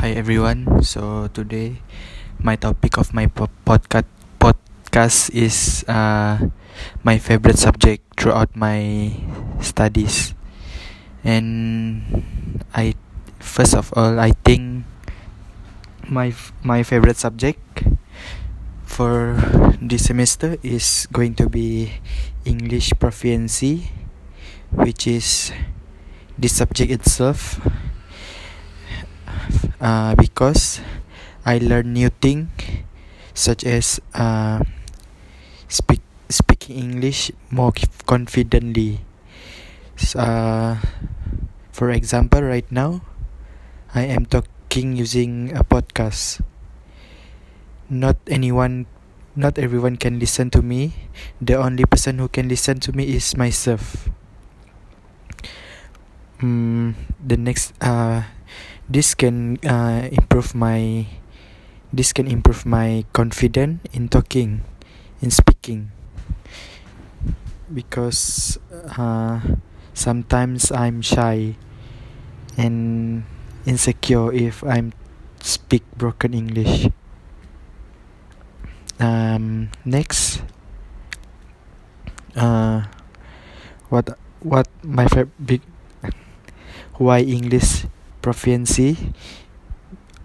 Hi everyone. So today, my topic of my po- podcast podcast is uh, my favorite subject throughout my studies, and I first of all I think my my favorite subject for this semester is going to be English proficiency, which is the subject itself uh, because I learn new thing such as uh, speak speaking English more confidently. Uh, for example, right now I am talking using a podcast. Not anyone, not everyone can listen to me. The only person who can listen to me is myself. Mm, the next uh this can uh, improve my this can improve my confidence in talking in speaking. Because uh, sometimes I'm shy and insecure if I'm speak broken English. Um, next uh, what what my favorite why English proficiency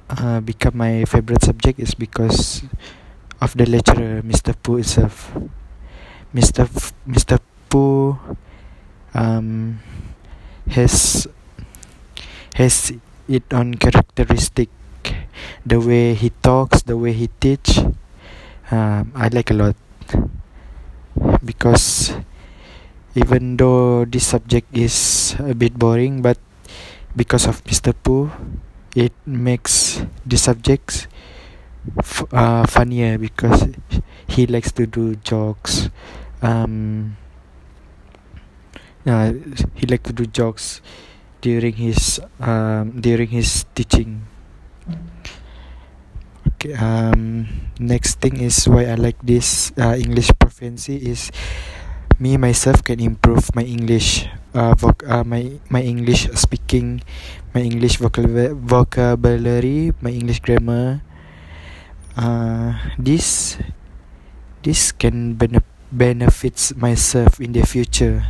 uh, become my favorite subject is because of the lecturer Mr. Poo itself. Mr. F- Mr. Poo um, has has it on characteristic the way he talks, the way he teach. Um, I like a lot because even though this subject is a bit boring, but because of Mr. Poo, it makes the subjects f- uh, funnier because he likes to do jokes. Um, uh, he likes to do jokes during his um, during his teaching. Okay. Um, next thing is why I like this uh, English proficiency is me myself can improve my English uh, voc- uh my my English speaking my English vocab- vocabulary my English grammar uh this this can bene- benefits myself in the future.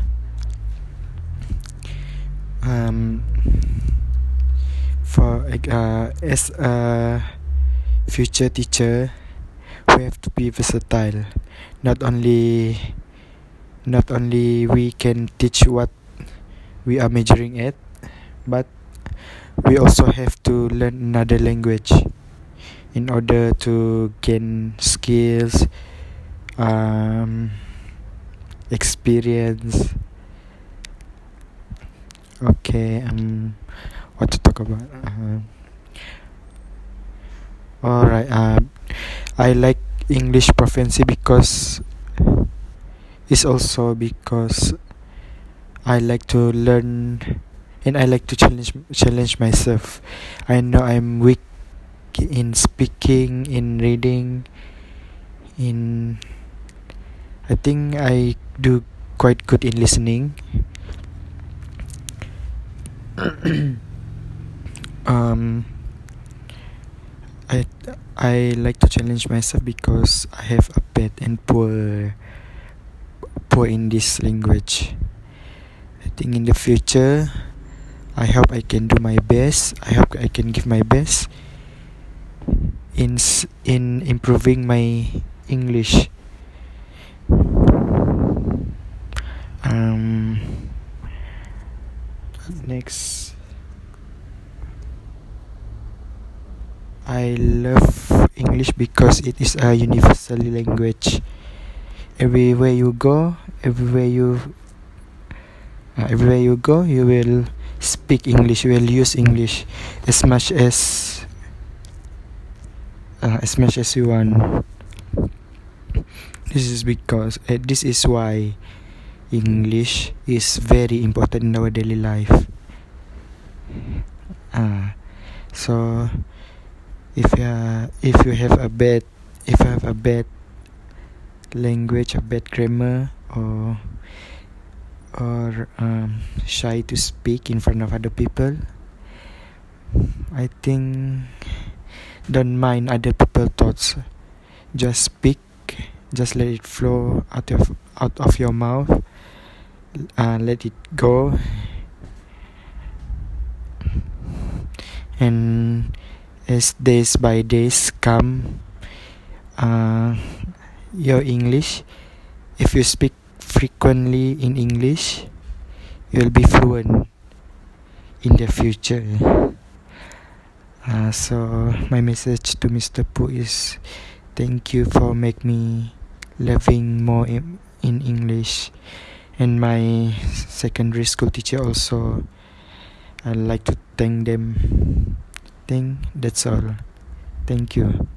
Um for uh as a future teacher we have to be versatile. Not only not only we can teach what we are majoring at but we also have to learn another language in order to gain skills um, experience. Okay um what to talk about? Uh, all right uh, i like english proficiency because it's also because I like to learn and I like to challenge challenge myself. I know I'm weak in speaking, in reading, in I think I do quite good in listening. um I I like to challenge myself because I have a bad and poor poor in this language. I think in the future, I hope I can do my best. I hope I can give my best in in improving my English. Um. Next. I love English because it is a universal language everywhere you go everywhere you uh, everywhere you go you will speak english you will use english as much as uh, as much as you want. This is because uh, this is why english is very important in our daily life. Uh, so if uh, if you have a bad if you have a bad language a bad grammar or or um, shy to speak in front of other people I think don't mind other people's thoughts. Just speak. Just let it flow out of out of your mouth. Uh, let it go. And as days by days come, uh, your English, if you speak frequently in English, you'll be fluent in the future. Uh, so my message to Mr. Poo is thank you for make me loving more in, in English and my secondary school teacher also I'd like to thank them. Think that's all. Thank you.